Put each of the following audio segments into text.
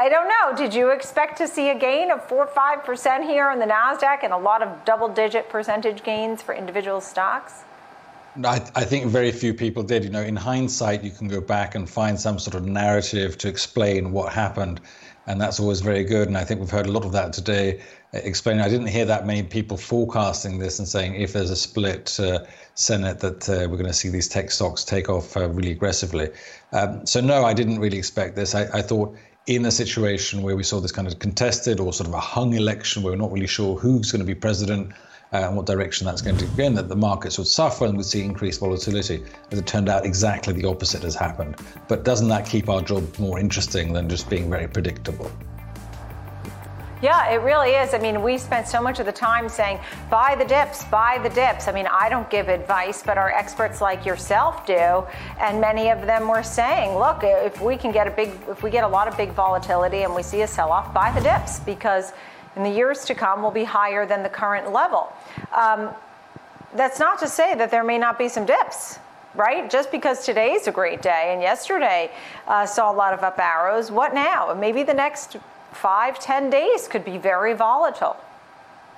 I don't know. Did you expect to see a gain of 4 or 5% here on the NASDAQ and a lot of double digit percentage gains for individual stocks? I, I, think very few people did. You know, in hindsight, you can go back and find some sort of narrative to explain what happened, and that's always very good. And I think we've heard a lot of that today. Uh, explaining, I didn't hear that many people forecasting this and saying if there's a split uh, Senate that uh, we're going to see these tech stocks take off uh, really aggressively. Um, so no, I didn't really expect this. I, I thought in a situation where we saw this kind of contested or sort of a hung election where we're not really sure who's going to be president uh, and what direction that's going to go in, that the markets would suffer and would see increased volatility. As it turned out, exactly the opposite has happened. But doesn't that keep our job more interesting than just being very predictable? Yeah, it really is. I mean, we spent so much of the time saying, buy the dips, buy the dips. I mean, I don't give advice, but our experts like yourself do. And many of them were saying, look, if we can get a big, if we get a lot of big volatility and we see a sell off, buy the dips because in the years to come will be higher than the current level. Um, that's not to say that there may not be some dips right? Just because today's a great day and yesterday uh, saw a lot of up arrows, what now? Maybe the next five, ten days could be very volatile.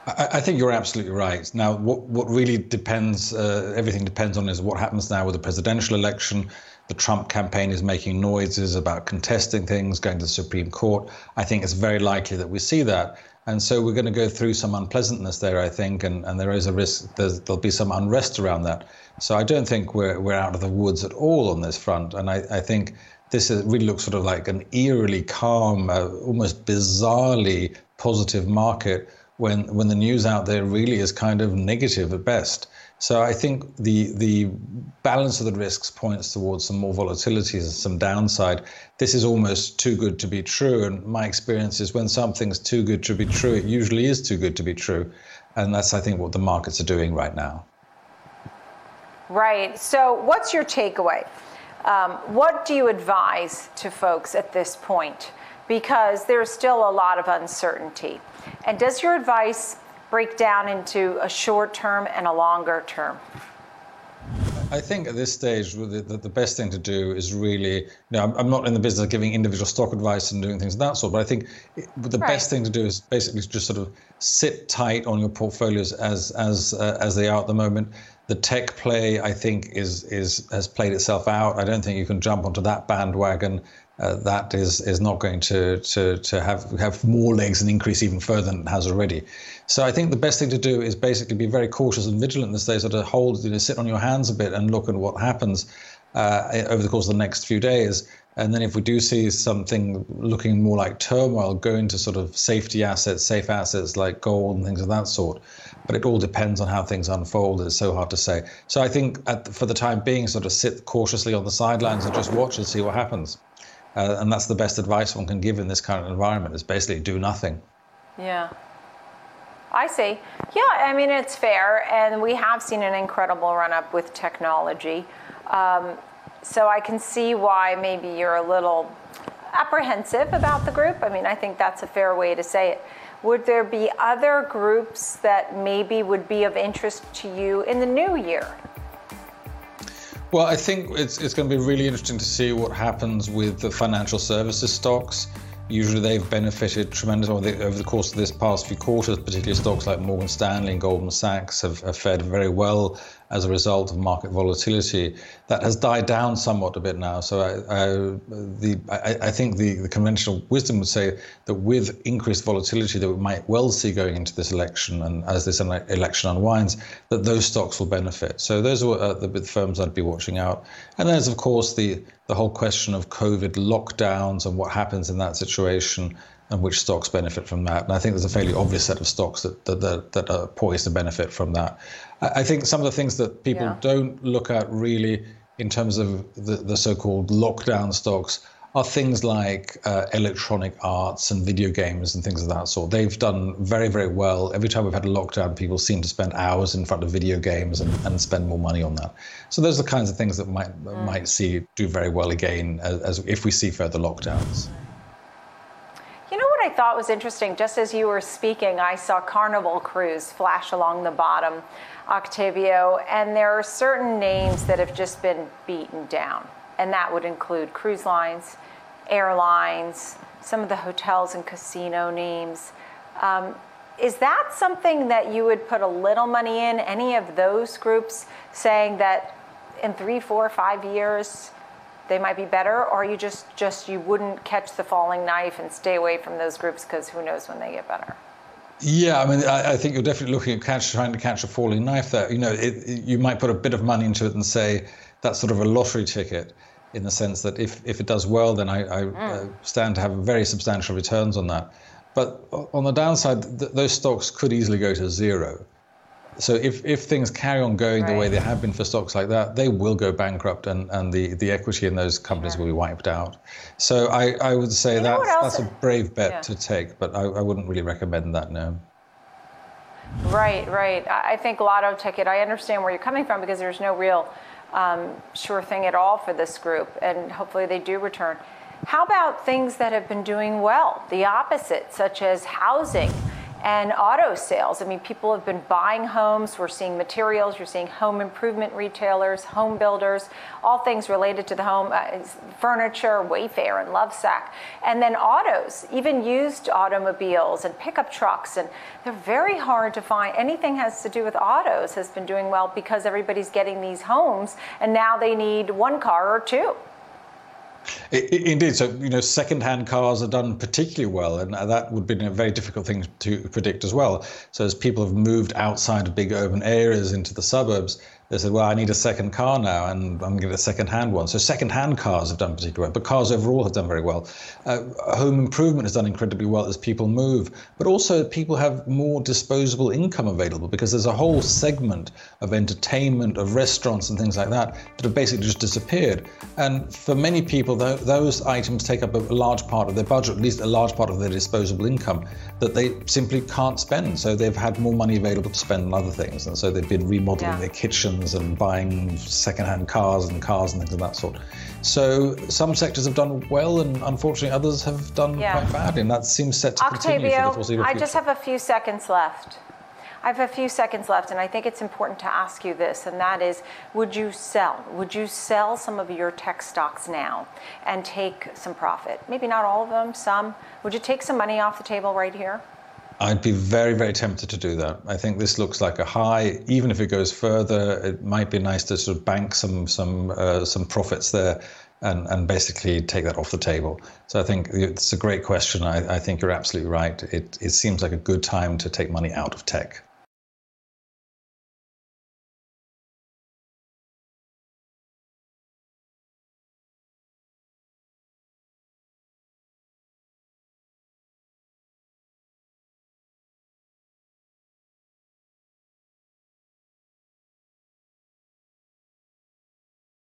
I, think you're absolutely right. Now, what, what really depends, uh, everything depends on is what happens now with the presidential election. The Trump campaign is making noises about contesting things, going to the Supreme Court. I think it's very likely that we see that. And so we're going to go through some unpleasantness there, I think, and, and there is a risk there'll be some unrest around that. So I don't think we're, we're out of the woods at all on this front. And I, I think this is, really looks sort of like an eerily calm, uh, almost bizarrely positive market when, when the news out there really is kind of negative at best. So I think the the balance of the risks points towards some more volatility and some downside. This is almost too good to be true, and my experience is when something's too good to be true, it usually is too good to be true, and that's I think what the markets are doing right now. Right. So, what's your takeaway? Um, what do you advise to folks at this point? Because there's still a lot of uncertainty. And does your advice break down into a short term and a longer term? I think at this stage, the, the, best thing to do is really, you know, I'm, not in the business of giving individual stock advice and doing things of that sort, but I think the right. best thing to do is basically just sort of sit tight on your portfolios as as uh, as they are at the moment. The tech play, I think, is is has played itself out. I don't think you can jump onto that bandwagon uh, that is is not going to to to have have more legs and increase even further than it has already. So I think the best thing to do is basically be very cautious and vigilant this day, sort of hold, you know, sit on your hands a bit and look at what happens uh, over the course of the next few days. And then if we do see something looking more like turmoil, go into sort of safety assets, safe assets like gold and things of that sort. But it all depends on how things unfold. It's so hard to say. So I think the, for the time being, sort of sit cautiously on the sidelines and just watch and see what happens. Uh, and that's the best advice one can give in this of environment is basically do nothing. Yeah. I see. Yeah, I mean, it's fair. And we have seen an incredible run up with technology. Um, so I can see why maybe you're a little apprehensive about the group. I mean, I think that's a fair way to say it. Would there be other groups that maybe would be of interest to you in the new year? Well, I think it's, it's going to be really interesting to see what happens with the financial services stocks. Usually they've benefited tremendously over the course of this past few quarters, particularly stocks like Morgan Stanley and Goldman Sachs have, have fared very well as a result of market volatility. That has died down somewhat a bit now. So I, I the, I, I, think the, the conventional wisdom would say that with increased volatility that we might well see going into this election and as this election unwinds, that those stocks will benefit. So those are uh, the firms I'd be watching out. And there's, of course, the, the whole question of COVID lockdowns and what happens in that situation and which stocks benefit from that. And I think there's a fairly obvious set of stocks that that, that, that are poised to benefit from that. I think some of the things that people yeah. don't look at really in terms of the, the so-called lockdown stocks are things like uh, electronic arts and video games and things of that sort. They've done very, very well. Every time we've had a lockdown, people seem to spend hours in front of video games and, and spend more money on that. So those are the kinds of things that might mm. might see do very well again as, as if we see further lockdowns. Thought was interesting, just as you were speaking, I saw Carnival Cruise flash along the bottom, Octavio, and there are certain names that have just been beaten down, and that would include cruise lines, airlines, some of the hotels and casino names. Um, is that something that you would put a little money in? Any of those groups saying that in three, four, five years they might be better, or you just just you wouldn't catch the falling knife and stay away from those groups because who knows when they get better? Yeah, I mean, I, I, think you're definitely looking at catch, trying to catch a falling knife there. You know, it, it, you might put a bit of money into it and say that's sort of a lottery ticket in the sense that if, if it does well, then I, I mm. uh, stand to have very substantial returns on that. But on the downside, th- those stocks could easily go to zero. So if, if things carry on going right. the way they have been for stocks like that, they will go bankrupt and, and the, the equity in those companies sure. will be wiped out. So I, I would say you that's, that's a brave bet yeah. to take, but I, I wouldn't really recommend that, no. Right, right. I think lotto ticket, I understand where you're coming from because there's no real um, sure thing at all for this group, and hopefully they do return. How about things that have been doing well, the opposite, such as housing and auto sales? I mean, people have been buying homes. We're seeing materials. You're seeing home improvement retailers, home builders, all things related to the home, uh, furniture, Wayfair and Lovesac. And then autos, even used automobiles and pickup trucks. And they're very hard to find. Anything has to do with autos has been doing well because everybody's getting these homes and now they need one car or two. Indeed. So, you know, second-hand cars are done particularly well, and uh, that would be a very difficult thing to predict as well. So, as people have moved outside of big urban areas into the suburbs, they said, well, I need a second car now, and I'm going to get a second-hand one. So second-hand cars have done particularly well, but cars overall have done very well. Uh, home improvement has done incredibly well as people move, but also people have more disposable income available because there's a whole segment of entertainment, of restaurants and things like that that have basically just disappeared. And for many people, th- those items take up a large part of their budget, at least a large part of their disposable income that they simply can't spend. So they've had more money available to spend on other things, and so they've been remodeling yeah. their kitchen and buying second-hand cars and cars and things of that sort. So some sectors have done well, and unfortunately others have done yeah. quite badly, and that seems set to Octavio, continue for the foreseeable future. I just have a few seconds left. I have a few seconds left, and I think it's important to ask you this, and that is would you sell? Would you sell some of your tech stocks now and take some profit? Maybe not all of them, some. Would you take some money off the table right here? I'd be very, very tempted to do that. I think this looks like a high. Even if it goes further, it might be nice to sort of bank some some uh, some profits there and, and basically take that off the table. So I think it's a great question. I, I think you're absolutely right. It, it seems like a good time to take money out of tech.